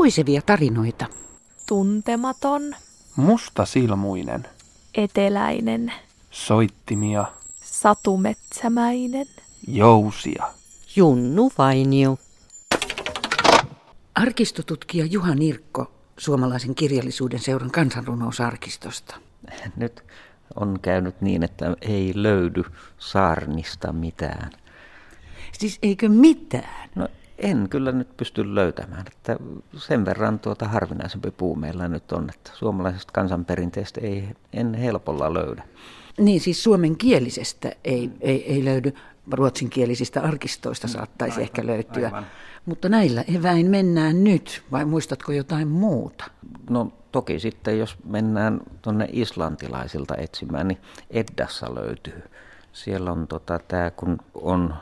Puisevia tarinoita. Tuntematon. Musta silmuinen. Eteläinen. Soittimia. Satumetsämäinen. Jousia. Junnu Vainio. Arkistotutkija Juha Nirkko suomalaisen kirjallisuuden seuran kansanrunousarkistosta. Nyt on käynyt niin, että ei löydy saarnista mitään. Siis eikö mitään? No en kyllä nyt pysty löytämään, että sen verran tuota harvinaisempi puu meillä nyt on, että suomalaisesta kansanperinteestä ei, en helpolla löydä. Niin siis suomenkielisestä ei, ei, ei löydy, ruotsinkielisistä arkistoista saattaisi aivan, ehkä löytyä. Aivan. Mutta näillä eväin mennään nyt, vai muistatko jotain muuta? No toki sitten, jos mennään tuonne islantilaisilta etsimään, niin Eddassa löytyy. Siellä on tota, tämä, kun on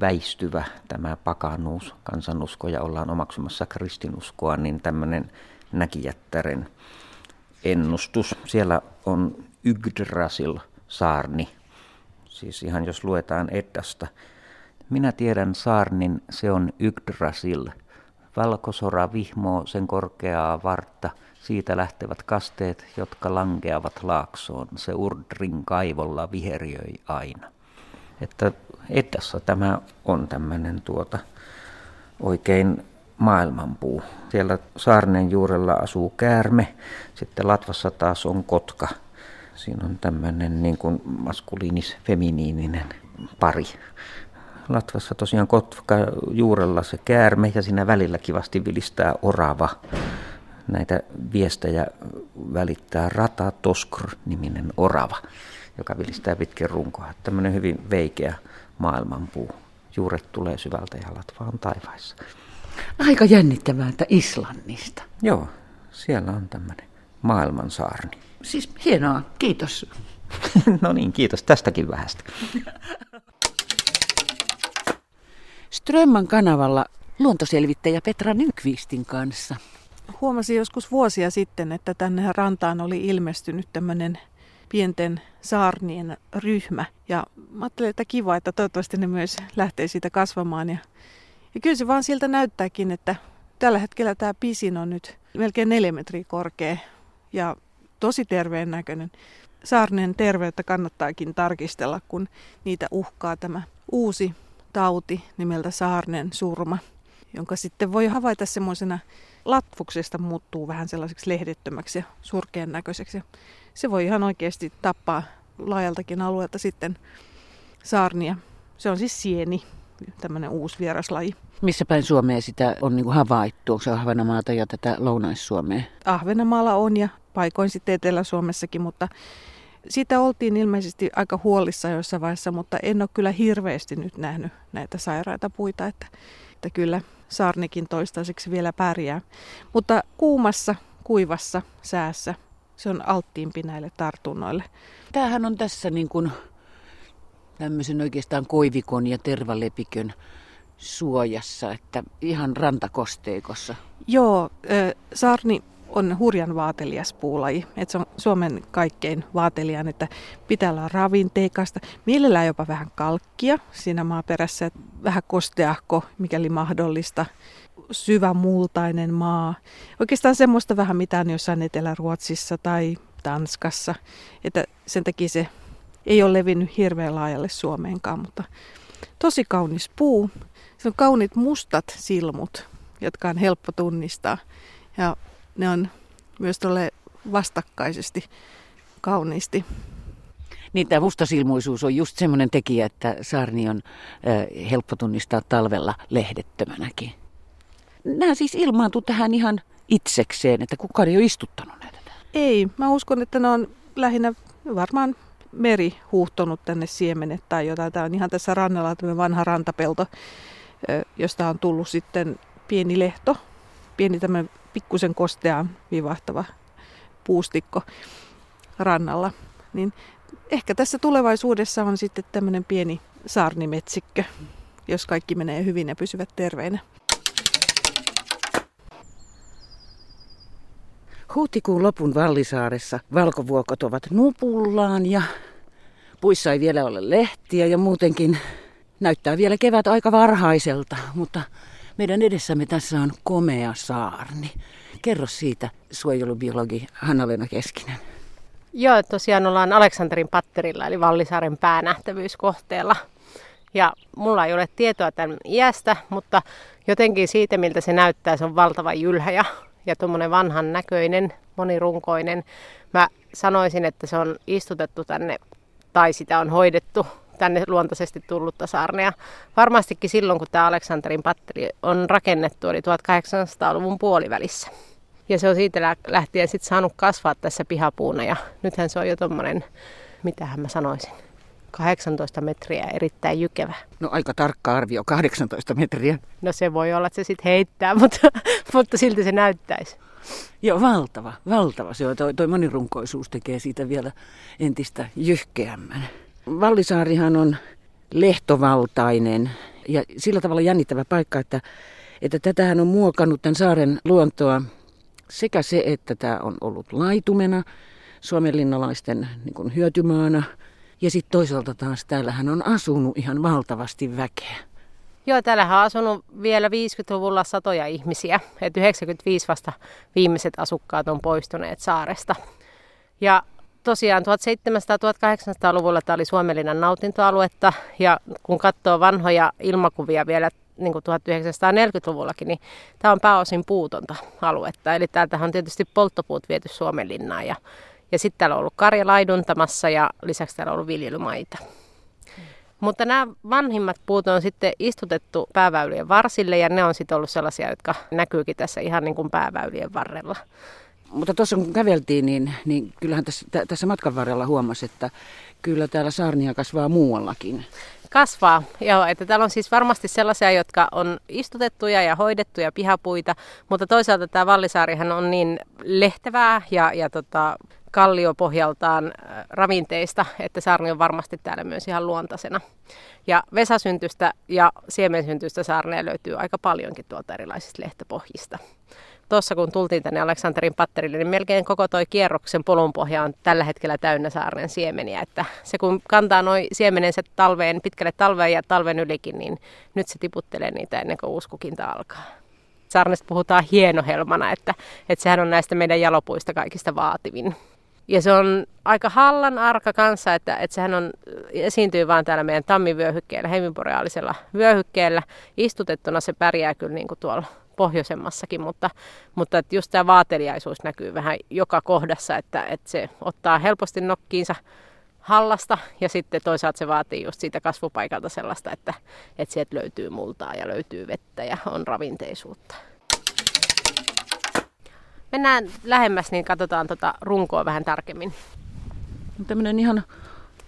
väistyvä tämä pakanuus, kansanusko ja ollaan omaksumassa kristinuskoa, niin tämmöinen näkijättären ennustus. Siellä on Yggdrasil saarni, siis ihan jos luetaan Eddasta. Minä tiedän saarnin, se on Yggdrasil. Valkosora vihmoo sen korkeaa vartta, siitä lähtevät kasteet, jotka lankeavat laaksoon. Se Urdrin kaivolla viheriöi aina. Että Eddassa tämä on tämmöinen tuota, oikein maailmanpuu. Siellä saarnen juurella asuu käärme, sitten Latvassa taas on kotka. Siinä on tämmöinen niin kuin maskuliinis-feminiininen pari. Latvassa tosiaan kotka juurella se käärme ja siinä välillä kivasti vilistää orava. Näitä viestejä välittää Rata Toskr-niminen orava, joka vilistää pitkin runkoa. Tämmöinen hyvin veikeä maailmanpuu. Juuret tulee syvältä ja latva on taivaissa. Aika jännittävää, että Islannista. Joo, siellä on tämmöinen maailmansaarni. Siis hienoa, kiitos. no niin, kiitos tästäkin vähästä. Strömman kanavalla luontoselvittäjä Petra Nykvistin kanssa. Huomasin joskus vuosia sitten, että tänne rantaan oli ilmestynyt tämmöinen pienten saarnien ryhmä. Ja mä ajattelin, että kiva, että toivottavasti ne myös lähtee siitä kasvamaan. Ja, ja kyllä se vaan siltä näyttääkin, että tällä hetkellä tämä pisin on nyt melkein neljä metriä korkea ja tosi terveen näköinen. Saarnen terveyttä kannattaakin tarkistella, kun niitä uhkaa tämä uusi tauti nimeltä saarnen surma, jonka sitten voi havaita semmoisena latvuksesta muuttuu vähän sellaiseksi lehdettömäksi ja surkean näköiseksi. Se voi ihan oikeasti tappaa laajaltakin alueelta sitten saarnia. Se on siis sieni, tämmöinen uusi vieraslaji. Missä päin Suomea sitä on niin kuin havaittu? Onko se Ahvenamaata ja tätä Lounais-Suomea? Ahvenamaalla on ja paikoin sitten Etelä-Suomessakin, mutta siitä oltiin ilmeisesti aika huolissa jossain vaiheessa, mutta en ole kyllä hirveästi nyt nähnyt näitä sairaita puita, että, että kyllä saarnikin toistaiseksi vielä pärjää. Mutta kuumassa, kuivassa säässä se on alttiimpi näille tartunnoille. Tämähän on tässä niin kuin tämmöisen oikeastaan koivikon ja tervalepikön suojassa, että ihan rantakosteikossa. Joo, saarni on hurjan vaatelias puulaji. että se on Suomen kaikkein vaatelijan, että pitää olla ravinteikasta, mielellään jopa vähän kalkkia siinä maaperässä, että vähän kosteahko, mikäli mahdollista, syvä multainen maa. Oikeastaan semmoista vähän mitä on jossain Etelä-Ruotsissa tai Tanskassa, että sen takia se ei ole levinnyt hirveän laajalle Suomeenkaan, mutta tosi kaunis puu. Se on kauniit mustat silmut, jotka on helppo tunnistaa. Ja ne on myös tuolle vastakkaisesti kauniisti. Niin tämä mustasilmuisuus on just semmoinen tekijä, että saarni on äh, helppo tunnistaa talvella lehdettömänäkin. Nämä siis ilmaantuu tähän ihan itsekseen, että kukaan ei ole istuttanut näitä. Ei, mä uskon, että ne on lähinnä varmaan meri huuhtonut tänne siemenet tai jotain. Tämä on ihan tässä rannalla tämä vanha rantapelto, josta on tullut sitten pieni lehto, pieni tämmöinen pikkusen kostea vivahtava puustikko rannalla. Niin ehkä tässä tulevaisuudessa on sitten tämmöinen pieni saarnimetsikkö, jos kaikki menee hyvin ja pysyvät terveinä. Huhtikuun lopun Vallisaaressa valkovuokot ovat nupullaan ja puissa ei vielä ole lehtiä ja muutenkin näyttää vielä kevät aika varhaiselta, mutta Meidän edessämme tässä on komea saarni. Kerro siitä suojelubiologi Hanna-Leena Keskinen. Joo, tosiaan ollaan Aleksanterin patterilla eli Vallisaaren päänähtävyyskohteella. Ja mulla ei ole tietoa tämän iästä, mutta jotenkin siitä, miltä se näyttää, se on valtava jylhä ja, ja tuommoinen vanhan näköinen, monirunkoinen. Mä sanoisin, että se on istutettu tänne tai sitä on hoidettu tänne luontaisesti tullutta saarnea. Varmastikin silloin, kun tämä Aleksanterin patteri on rakennettu, oli 1800-luvun puolivälissä. Ja se on siitä lähtien sitten saanut kasvaa tässä pihapuuna ja nythän se on jo tuommoinen, mitähän mä sanoisin, 18 metriä erittäin jykevä. No aika tarkka arvio, 18 metriä. No se voi olla, että se sitten heittää, mutta, mutta silti se näyttäisi. Joo, valtava, valtava. Se on, toi, toi monirunkoisuus tekee siitä vielä entistä jyhkeämmän. Vallisaarihan on lehtovaltainen ja sillä tavalla jännittävä paikka, että, että tätähän on muokannut tämän saaren luontoa sekä se, että tämä on ollut laitumena suomenlinnalaisten niin hyötymaana – ja sitten toisaalta taas täällähän on asunut ihan valtavasti väkeä. Joo, täällähän on asunut vielä 50-luvulla satoja ihmisiä. Et 95 vasta viimeiset asukkaat on poistuneet saaresta. Ja tosiaan 1700-1800-luvulla tämä oli Suomenlinnan nautintoaluetta. Ja kun katsoo vanhoja ilmakuvia vielä niin kuin 1940-luvullakin, niin tämä on pääosin puutonta aluetta. Eli täältä on tietysti polttopuut viety Suomenlinnaan ja ja sitten täällä on ollut karja laiduntamassa ja lisäksi täällä on ollut viljelymaita. Mutta nämä vanhimmat puut on sitten istutettu pääväylien varsille ja ne on sitten ollut sellaisia, jotka näkyykin tässä ihan niin kuin pääväylien varrella. Mutta tuossa kun käveltiin, niin, niin kyllähän tässä, tässä matkan varrella huomasi, että kyllä täällä saarnia kasvaa muuallakin. Kasvaa, joo. Että täällä on siis varmasti sellaisia, jotka on istutettuja ja hoidettuja pihapuita, mutta toisaalta tämä Vallisaarihan on niin lehtevää ja, ja tota, kalliopohjaltaan äh, ravinteista, että saarni on varmasti täällä myös ihan luontaisena. Ja vesasyntystä ja siemensyntystä saarnea löytyy aika paljonkin tuolta erilaisista lehtopohjista. Tuossa kun tultiin tänne Aleksanterin patterille, niin melkein koko toi kierroksen polunpohja on tällä hetkellä täynnä saarnen siemeniä. Että se kun kantaa noin siemenensä talveen, pitkälle talveen ja talven ylikin, niin nyt se tiputtelee niitä ennen kuin uusi kukinta alkaa. Saarnesta puhutaan hienohelmana, että, että sehän on näistä meidän jalopuista kaikista vaativin. Ja se on aika hallan arka kanssa, että, että sehän on, esiintyy vaan täällä meidän tammivyöhykkeellä, heminboreaalisella vyöhykkeellä. Istutettuna se pärjää kyllä niin kuin tuolla pohjoisemmassakin, mutta, mutta että just tämä vaateliaisuus näkyy vähän joka kohdassa, että, että se ottaa helposti nokkiinsa hallasta ja sitten toisaalta se vaatii just siitä kasvupaikalta sellaista, että, että sieltä löytyy multaa ja löytyy vettä ja on ravinteisuutta. Mennään lähemmäs, niin katsotaan tuota runkoa vähän tarkemmin. Tämmöinen ihan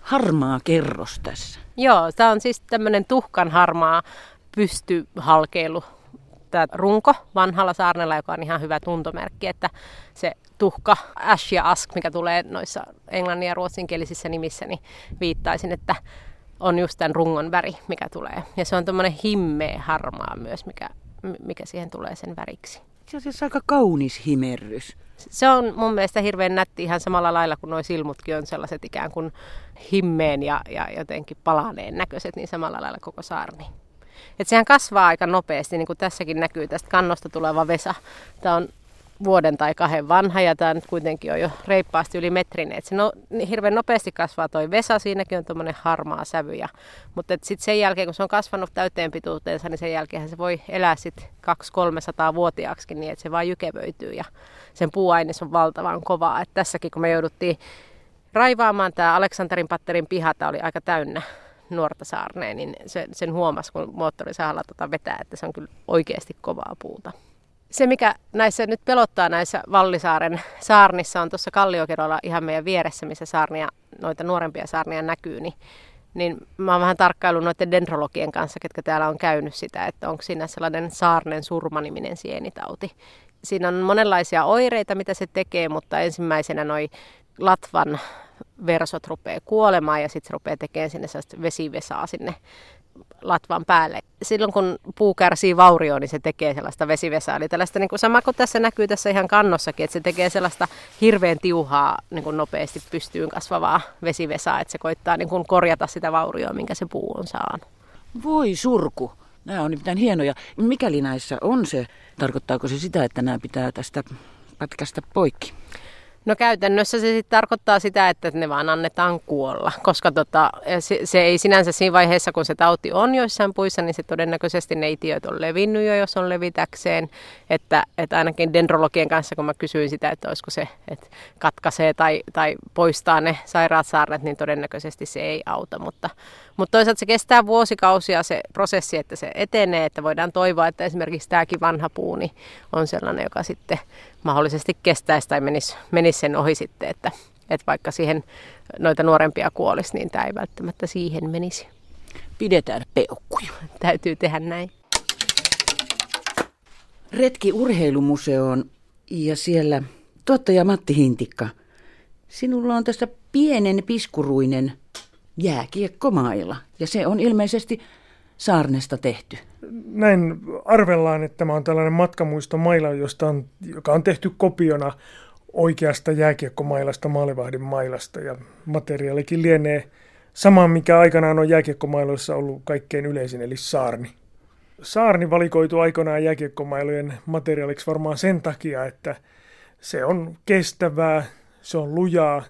harmaa kerros tässä. Joo, tämä on siis tämmöinen tuhkan harmaa pystyhalkeilu tämä runko vanhalla saarnella, joka on ihan hyvä tuntomerkki, että se tuhka, ash ja ask, mikä tulee noissa englannin ja ruotsinkielisissä nimissä, niin viittaisin, että on just tämän rungon väri, mikä tulee. Ja se on tämmöinen himmeä harmaa myös, mikä, mikä siihen tulee sen väriksi itse asiassa aika kaunis himerrys. Se on mun mielestä hirveän nätti ihan samalla lailla kuin nuo silmutkin on sellaiset ikään kuin himmeen ja, ja jotenkin palaneen näköiset, niin samalla lailla koko saarni. Et sehän kasvaa aika nopeasti, niin kuin tässäkin näkyy tästä kannosta tuleva vesa. Tämä on vuoden tai kahden vanha ja tämä nyt kuitenkin on jo reippaasti yli metrin. Et se no, hirveän nopeasti kasvaa toi vesa, siinäkin on tuommoinen harmaa sävy. Ja, mutta sitten sen jälkeen, kun se on kasvanut täyteen pituuteensa, niin sen jälkeen se voi elää sitten 200-300 vuotiaaksi niin, että se vaan jykevöityy ja sen puuaines on valtavan kovaa. Et tässäkin kun me jouduttiin raivaamaan tämä Aleksanterin patterin piha, tämä oli aika täynnä nuorta saarneen, niin sen, sen huomasi, kun moottorisahalla tota vetää, että se on kyllä oikeasti kovaa puuta se, mikä näissä nyt pelottaa näissä Vallisaaren saarnissa, on tuossa Kalliokerolla ihan meidän vieressä, missä saarnia, noita nuorempia saarnia näkyy, niin, niin mä oon vähän tarkkaillut noiden dendrologien kanssa, ketkä täällä on käynyt sitä, että onko siinä sellainen saarnen surmaniminen sienitauti. Siinä on monenlaisia oireita, mitä se tekee, mutta ensimmäisenä noi latvan versot rupeaa kuolemaan ja sitten se rupeaa tekemään sinne vesivesaa sinne latvan päälle. Silloin kun puu kärsii vaurioon, niin se tekee sellaista vesivesaa. Eli tällaista niin kuin sama kuin tässä näkyy tässä ihan kannossakin, että se tekee sellaista hirveän tiuhaa niin kuin nopeasti pystyyn kasvavaa vesivesaa, että se koittaa niin kuin korjata sitä vaurioa, minkä se puu on saanut. Voi surku. Nämä on nimittäin hienoja. Mikäli näissä on se, tarkoittaako se sitä, että nämä pitää tästä pätkästä poikki? No käytännössä se sitten tarkoittaa sitä, että ne vaan annetaan kuolla, koska tota, se, se ei sinänsä siinä vaiheessa, kun se tauti on joissain puissa, niin se todennäköisesti ne itiöt on levinnyt jo, jos on levitäkseen. Että, että ainakin dendrologien kanssa, kun mä kysyin sitä, että olisiko se, että katkaisee tai, tai poistaa ne sairaat saarnet, niin todennäköisesti se ei auta. Mutta, mutta toisaalta se kestää vuosikausia se prosessi, että se etenee, että voidaan toivoa, että esimerkiksi tämäkin vanha puuni on sellainen, joka sitten mahdollisesti kestäisi tai menisi, menisi sen ohi sitten, että, että vaikka siihen noita nuorempia kuolisi, niin tämä ei välttämättä siihen menisi. Pidetään peukkuja. Täytyy tehdä näin. Retki urheilumuseoon ja siellä tuottaja Matti Hintikka. Sinulla on tässä pienen piskuruinen jääkiekkomailla ja se on ilmeisesti saarnesta tehty. Näin arvellaan, että tämä on tällainen matkamuistomaila, josta on, joka on tehty kopiona oikeasta jääkiekkomailasta, maalivahdin mailasta. Ja materiaalikin lienee sama, mikä aikanaan on jääkiekkomailoissa ollut kaikkein yleisin, eli saarni. Saarni valikoitu aikanaan jääkiekkomailojen materiaaliksi varmaan sen takia, että se on kestävää, se on lujaa ja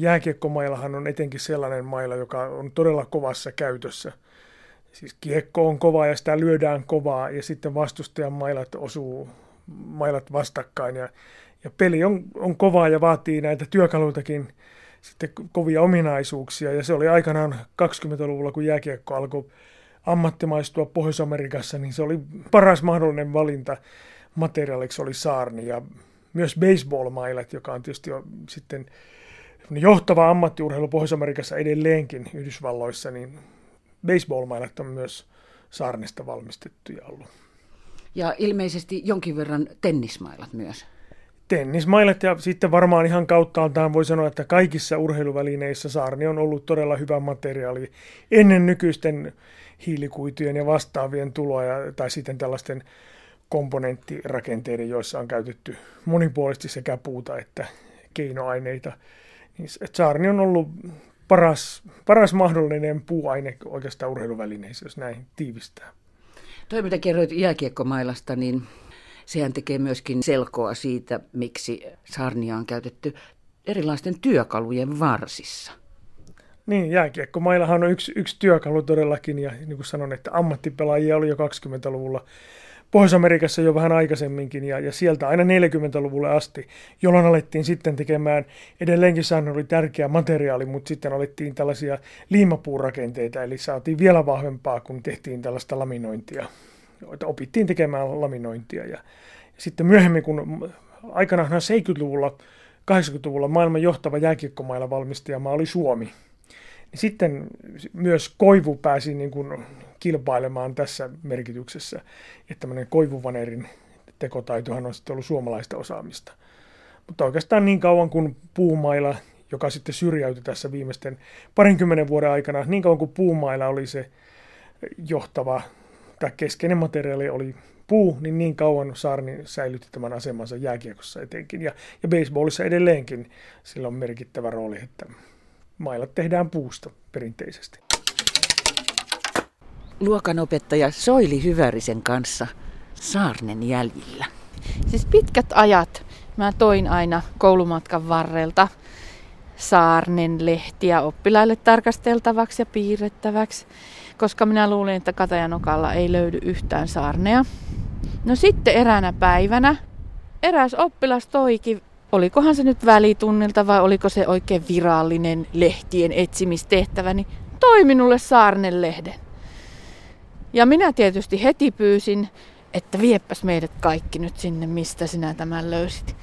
jääkiekkomailahan on etenkin sellainen maila, joka on todella kovassa käytössä. Siis kiekko on kova ja sitä lyödään kovaa ja sitten vastustajan mailat osuu mailat vastakkain ja, ja peli on, on kovaa ja vaatii näitä työkaluitakin sitten kovia ominaisuuksia ja se oli aikanaan 20-luvulla, kun jääkiekko alkoi ammattimaistua Pohjois-Amerikassa, niin se oli paras mahdollinen valinta materiaaliksi oli saarni ja myös baseball-mailat, joka on tietysti jo sitten johtava ammattiurheilu Pohjois-Amerikassa edelleenkin Yhdysvalloissa, niin baseball-mailat on myös saarnista valmistettuja ollut. Ja ilmeisesti jonkin verran tennismailat myös. Tennismailat ja sitten varmaan ihan kauttaaltaan voi sanoa, että kaikissa urheiluvälineissä saarni on ollut todella hyvä materiaali ennen nykyisten hiilikuitujen ja vastaavien tuloa tai sitten tällaisten komponenttirakenteiden, joissa on käytetty monipuolisesti sekä puuta että keinoaineita. Niin saarni on ollut paras, paras mahdollinen puuaine oikeastaan urheiluvälineissä, jos näin tiivistää. Toi, mitä kerroit jääkiekkomailasta, niin sehän tekee myöskin selkoa siitä, miksi sarnia on käytetty erilaisten työkalujen varsissa. Niin, jääkiekkomailahan on yksi, yksi työkalu todellakin, ja niin kuin sanon, että ammattipelaajia oli jo 20-luvulla Pohjois-Amerikassa jo vähän aikaisemminkin ja, ja sieltä aina 40-luvulle asti, jolloin alettiin sitten tekemään, edelleenkin säännön oli tärkeä materiaali, mutta sitten alettiin tällaisia liimapuurakenteita, eli saatiin vielä vahvempaa, kun tehtiin tällaista laminointia. Opittiin tekemään laminointia ja, ja sitten myöhemmin, kun aikanaan 70-luvulla, 80-luvulla maailman johtava jääkiekkomailla valmistajamaa oli Suomi, niin sitten myös koivu pääsi niin kuin kilpailemaan tässä merkityksessä. Että tämmöinen koivuvanerin tekotaitohan on sitten ollut suomalaista osaamista. Mutta oikeastaan niin kauan kuin puumaila, joka sitten syrjäytyi tässä viimeisten parinkymmenen vuoden aikana, niin kauan kuin puumaila oli se johtava tai keskeinen materiaali oli puu, niin niin kauan Saarni säilytti tämän asemansa jääkiekossa etenkin. Ja, ja baseballissa edelleenkin sillä on merkittävä rooli, että mailat tehdään puusta perinteisesti luokanopettaja Soili Hyvärisen kanssa Saarnen jäljillä. Siis pitkät ajat mä toin aina koulumatkan varrelta Saarnen lehtiä oppilaille tarkasteltavaksi ja piirrettäväksi, koska minä luulin, että Katajanokalla ei löydy yhtään saarnea. No sitten eräänä päivänä eräs oppilas toikin, olikohan se nyt välitunnilta vai oliko se oikein virallinen lehtien etsimistehtävä, niin toi minulle saarnen lehden. Ja minä tietysti heti pyysin, että vieppäs meidät kaikki nyt sinne, mistä sinä tämän löysit.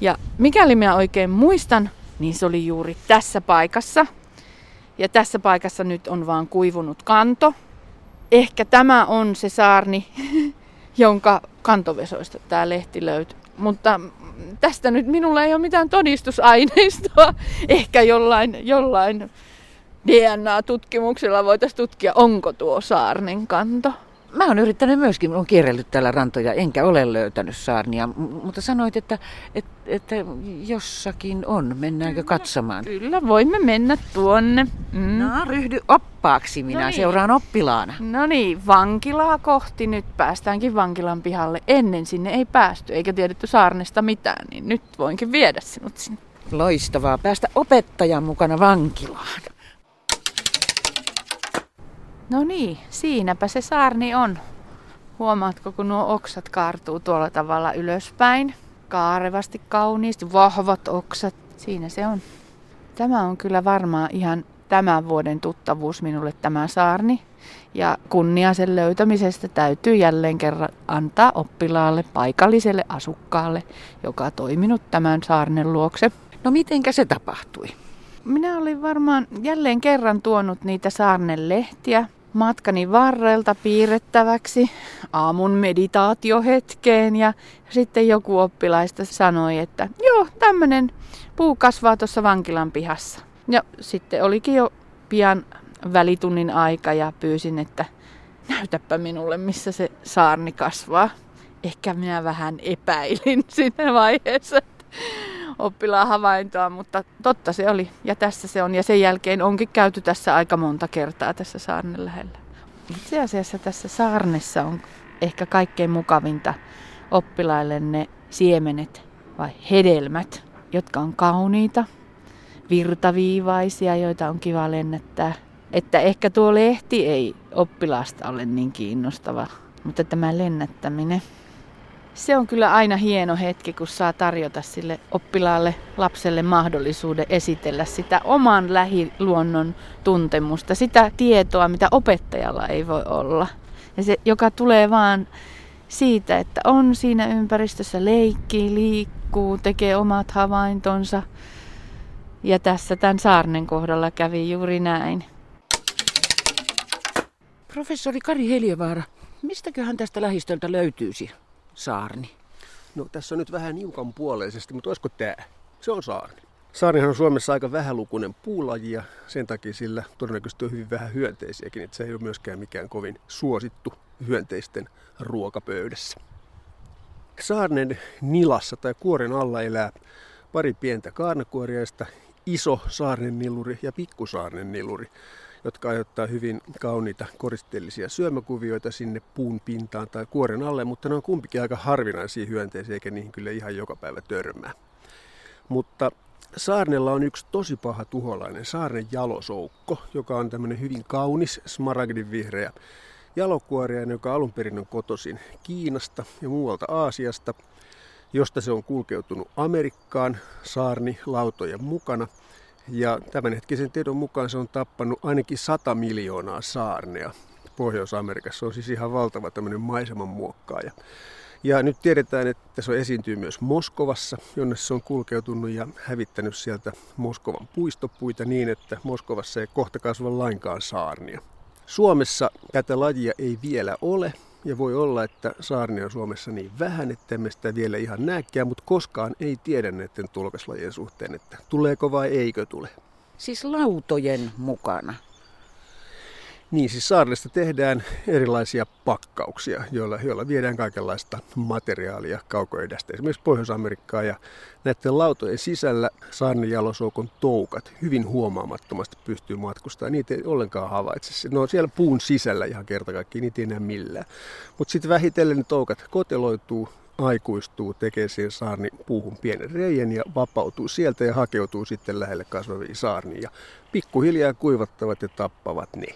Ja mikäli minä oikein muistan, niin se oli juuri tässä paikassa. Ja tässä paikassa nyt on vaan kuivunut kanto. Ehkä tämä on se saarni, jonka kantovesoista tämä lehti löytyy. Mutta tästä nyt minulla ei ole mitään todistusaineistoa. Ehkä jollain, jollain DNA-tutkimuksella voitaisiin tutkia, onko tuo saarnen kanto. Mä oon yrittänyt myöskin, on kierrellyt täällä rantoja, enkä ole löytänyt saarnia, mutta sanoit, että, että, että jossakin on. Mennäänkö katsomaan? Kyllä, voimme mennä tuonne. Mm. No, ryhdy oppaaksi, minä No niin. seuraan oppilaana. No niin, vankilaa kohti nyt päästäänkin vankilan pihalle. Ennen sinne ei päästy, eikä tiedetty saarnesta mitään, niin nyt voinkin viedä sinut sinne. Loistavaa päästä opettajan mukana vankilaan. No niin, siinäpä se saarni on. Huomaatko, kun nuo oksat kaartuu tuolla tavalla ylöspäin? Kaarevasti, kauniisti, vahvat oksat. Siinä se on. Tämä on kyllä varmaan ihan tämän vuoden tuttavuus minulle tämä saarni. Ja kunnia sen löytämisestä täytyy jälleen kerran antaa oppilaalle, paikalliselle asukkaalle, joka on toiminut tämän saarnen luokse. No mitenkä se tapahtui? Minä olin varmaan jälleen kerran tuonut niitä saarnelehtiä matkani varrelta piirrettäväksi aamun meditaatiohetkeen ja sitten joku oppilaista sanoi, että joo, tämmöinen puu kasvaa tuossa vankilan pihassa. Ja sitten olikin jo pian välitunnin aika ja pyysin, että näytäpä minulle, missä se saarni kasvaa. Ehkä minä vähän epäilin siinä vaiheessa että oppilaan havaintoa, mutta totta se oli. Ja tässä se on. Ja sen jälkeen onkin käyty tässä aika monta kertaa tässä saarnen lähellä. Itse asiassa tässä saarnessa on ehkä kaikkein mukavinta oppilaille ne siemenet vai hedelmät, jotka on kauniita, virtaviivaisia, joita on kiva lennättää. Että ehkä tuo lehti ei oppilaasta ole niin kiinnostava, mutta tämä lennättäminen, se on kyllä aina hieno hetki, kun saa tarjota sille oppilaalle, lapselle mahdollisuuden esitellä sitä oman lähiluonnon tuntemusta, sitä tietoa, mitä opettajalla ei voi olla. Ja se, joka tulee vaan siitä, että on siinä ympäristössä, leikkii, liikkuu, tekee omat havaintonsa. Ja tässä tämän saarnen kohdalla kävi juuri näin. Professori Kari Heljevaara, mistäköhän tästä lähistöltä löytyisi saarni? No tässä on nyt vähän niukan puoleisesti, mutta olisiko tämä? Se on saarni. Saarnihan on Suomessa aika vähälukuinen puulaji ja sen takia sillä todennäköisesti on hyvin vähän hyönteisiäkin, että se ei ole myöskään mikään kovin suosittu hyönteisten ruokapöydässä. Saarnen nilassa tai kuoren alla elää pari pientä kaarnakuoriaista, iso saarnen niluri ja pikkusaarnen niluri, jotka aiheuttaa hyvin kauniita koristeellisia syömäkuvioita sinne puun pintaan tai kuoren alle, mutta ne on kumpikin aika harvinaisia hyönteisiä, eikä niihin kyllä ihan joka päivä törmää. Mutta Saarnella on yksi tosi paha tuholainen, saarnen jalosoukko, joka on tämmöinen hyvin kaunis, smaragdin vihreä jalokuoriainen, joka alun perin on kotoisin Kiinasta ja muualta Aasiasta, josta se on kulkeutunut Amerikkaan saarni lautojen mukana. Ja tämänhetkisen tiedon mukaan se on tappanut ainakin 100 miljoonaa saarnea Pohjois-Amerikassa. On siis ihan valtava tämmöinen maiseman muokkaaja. Ja nyt tiedetään, että se esiintyy myös Moskovassa, jonne se on kulkeutunut ja hävittänyt sieltä Moskovan puistopuita niin, että Moskovassa ei kohta kasva lainkaan saarnia. Suomessa tätä lajia ei vielä ole, ja voi olla, että saarnia on Suomessa niin vähän, että emme sitä vielä ihan näkään, mutta koskaan ei tiedä näiden tulkaslajien suhteen, että tuleeko vai eikö tule. Siis lautojen mukana. Niin, siis saarnesta tehdään erilaisia pakkauksia, joilla, joilla viedään kaikenlaista materiaalia kaukoidästä, esimerkiksi Pohjois-Amerikkaa. Ja näiden lautojen sisällä saarnijalosoukon toukat hyvin huomaamattomasti pystyy matkustamaan. Niitä ei ollenkaan havaitse. Ne on siellä puun sisällä ihan kerta kaikkiaan, niitä ei näe millään. Mutta sitten vähitellen ne toukat koteloituu, aikuistuu, tekee siihen saarni puuhun pienen reijän ja vapautuu sieltä ja hakeutuu sitten lähelle kasvaviin saarniin. Ja pikkuhiljaa kuivattavat ja tappavat ne.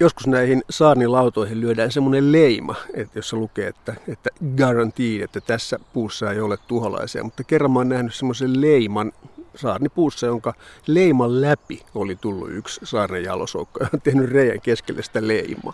Joskus näihin saarnilautoihin lyödään semmoinen leima, että jossa lukee, että, että guaranteed, että tässä puussa ei ole tuholaisia. Mutta kerran mä oon nähnyt semmoisen leiman saarnipuussa, jonka leiman läpi oli tullut yksi saarnen jalosoukko ja on tehnyt reijän keskelle sitä leimaa.